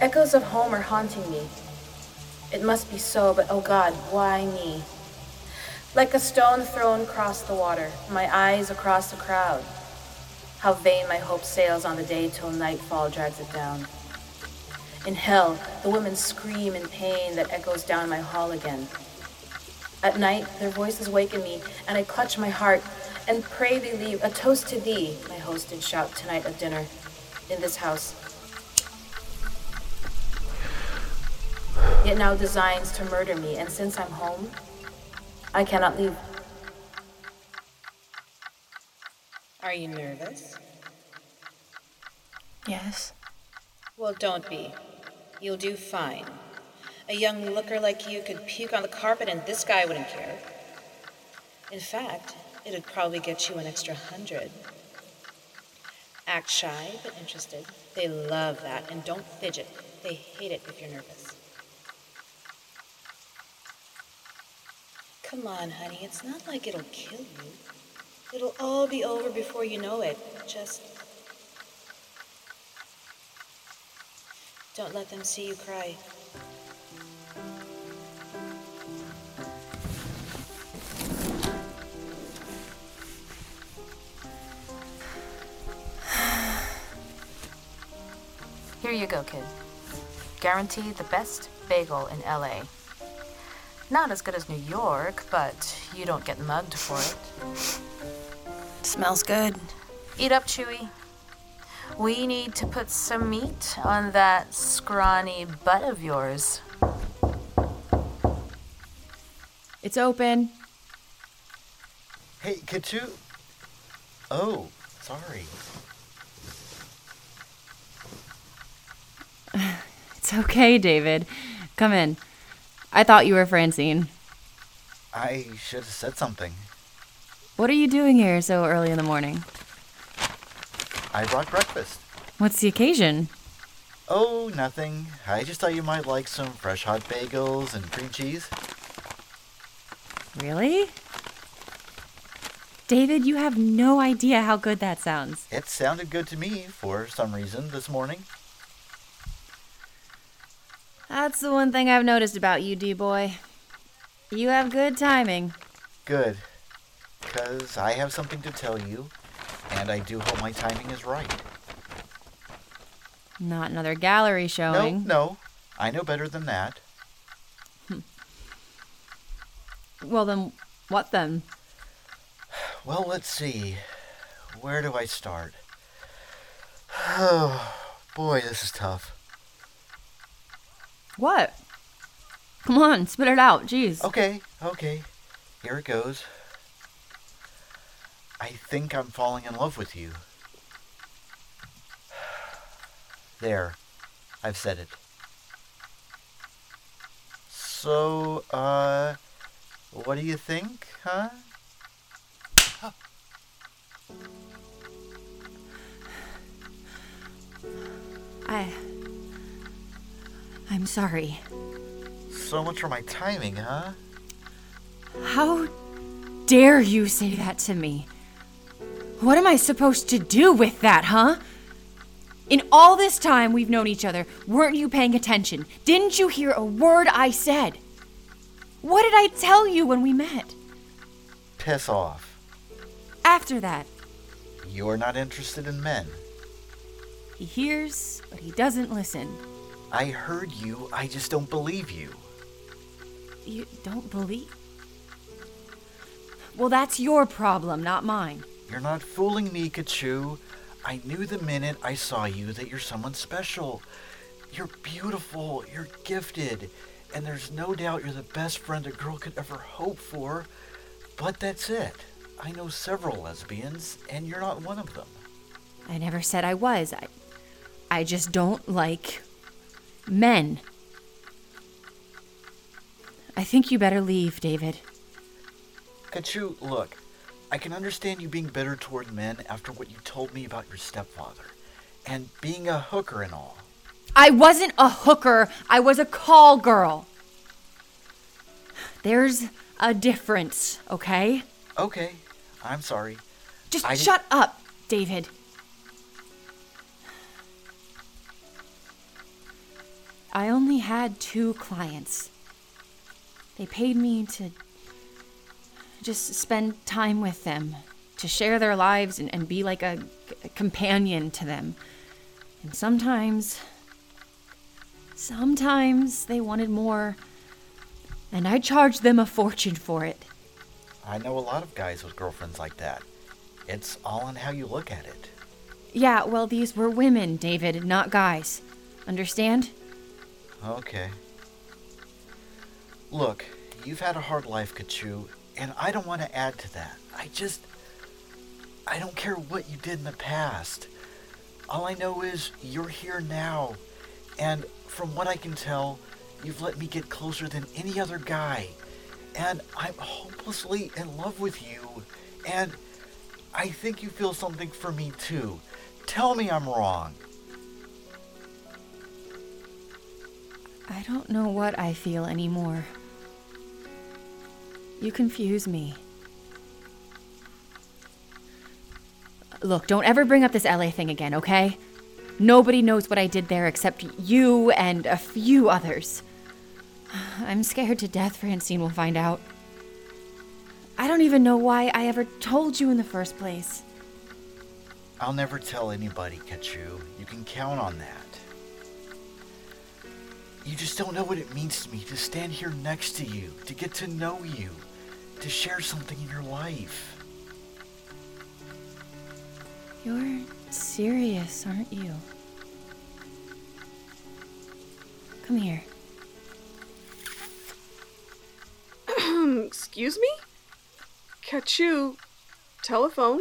Echoes of home are haunting me. It must be so, but oh God, why me? Like a stone thrown across the water, my eyes across the crowd. How vain my hope sails on the day till nightfall drags it down. In hell, the women scream in pain that echoes down my hall again. At night, their voices waken me, and I clutch my heart and pray they leave a toast to thee, my host did shout tonight at dinner in this house. Yet now designs to murder me, and since I'm home, I cannot leave. Are you nervous? Yes. Well, don't be. You'll do fine. A young looker like you could puke on the carpet and this guy wouldn't care. In fact, it'd probably get you an extra hundred. Act shy but interested. They love that. And don't fidget. They hate it if you're nervous. Come on, honey. It's not like it'll kill you. It'll all be over before you know it. Just don't let them see you cry. Here you go, kid. Guaranteed the best bagel in LA. Not as good as New York, but you don't get mugged for it. Smells good. Eat up, Chewy. We need to put some meat on that scrawny butt of yours. It's open. Hey, Katchoo. Oh, sorry. It's okay, David. Come in. I thought you were Francine. I should have said something. What are you doing here so early in the morning? I brought breakfast. What's the occasion? Oh, nothing. I just thought you might like some fresh hot bagels and cream cheese. Really? David, you have no idea how good that sounds. It sounded good to me for some reason this morning. That's the one thing I've noticed about you, D boy. You have good timing. Good. Because I have something to tell you, and I do hope my timing is right. Not another gallery showing. No, no. I know better than that. Hmm. Well, then, what then? Well, let's see. Where do I start? Oh, boy, this is tough. What? Come on, spit it out. Jeez. Okay, okay. Here it goes. I think I'm falling in love with you. There. I've said it. So, uh, what do you think, huh? I. I'm sorry. So much for my timing, huh? How dare you say that to me? What am I supposed to do with that, huh? In all this time we've known each other, weren't you paying attention? Didn't you hear a word I said? What did I tell you when we met? Piss off. After that, You're not interested in men. he hears, but he doesn't listen. I heard you, I just don't believe you. You don't believe? Well, that's your problem, not mine. You're not fooling me, Katchoo. I knew the minute I saw you that you're someone special. You're beautiful, you're gifted, and there's no doubt you're the best friend a girl could ever hope for. But that's it. I know several lesbians, and you're not one of them. I never said I was. I, I just don't like men. I think you better leave, David. Katchoo, look, I can understand you being bitter toward men after what you told me about your stepfather, and being a hooker and all. I wasn't a hooker, I was a call girl. There's a difference, okay? Okay, I'm sorry. Just I shut up, David. I only had two clients. They paid me to just spend time with them, to share their lives and, and be like a, a companion to them. And sometimes, sometimes they wanted more, and I charged them a fortune for it. I know a lot of guys with girlfriends like that. It's all on how you look at it. Yeah, well, these were women, David, not guys. Understand? Okay. Look, you've had a hard life, Katchoo, and I don't want to add to that. I just. I don't care what you did in the past. All I know is you're here now, and from what I can tell, you've let me get closer than any other guy. And I'm hopelessly in love with you, and I think you feel something for me too. Tell me I'm wrong. I don't know what I feel anymore. You confuse me. Look, don't ever bring up this LA thing again, okay? Nobody knows what I did there except you and a few others. I'm scared to death Francine will find out. I don't even know why I ever told you in the first place. I'll never tell anybody, Katchoo. You can count on that. You just don't know what it means to me to stand here next to you, to get to know you, to share something in your life. You're serious, aren't you? Come here. Excuse me? Katchoo, telephone.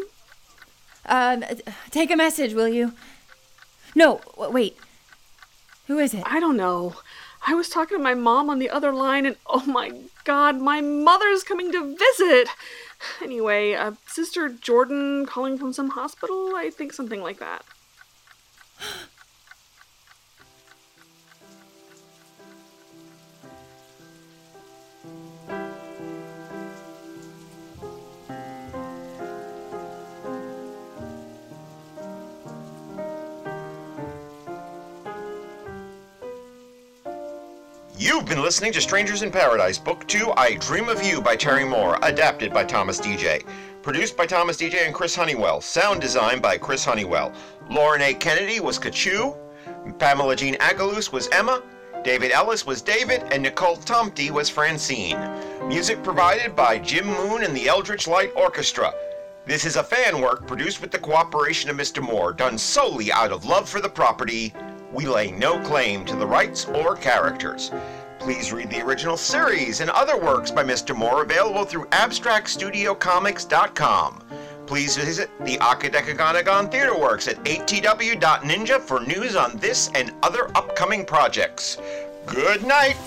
Um, take a message, will you? No, wait. Who is it? I don't know. I was talking to my mom on the other line, and oh my god, my mother's coming to visit! Anyway, uh, Sister Jordan calling from some hospital? I think something like that. You've been listening to Strangers in Paradise, Book 2, I Dream of You by Terry Moore, adapted by Thomas DJ. Produced by Thomas DJ and Chris Honeywell. Sound design by Chris Honeywell. Lauren A. Kennedy was Katchoo. Pamela Jean Agalus was Emma. David Ellis was David, and Nicole Tomty was Francine. Music provided by Jim Moon and the Eldritch Light Orchestra. This is a fan work produced with the cooperation of Mr. Moore, done solely out of love for the property. We lay no claim to the rights or characters. Please read the original series and other works by Mr. Moore available through abstractstudiocomics.com. Please visit the Akadekaganagon Theater Works at atw.ninja for news on this and other upcoming projects. Good night!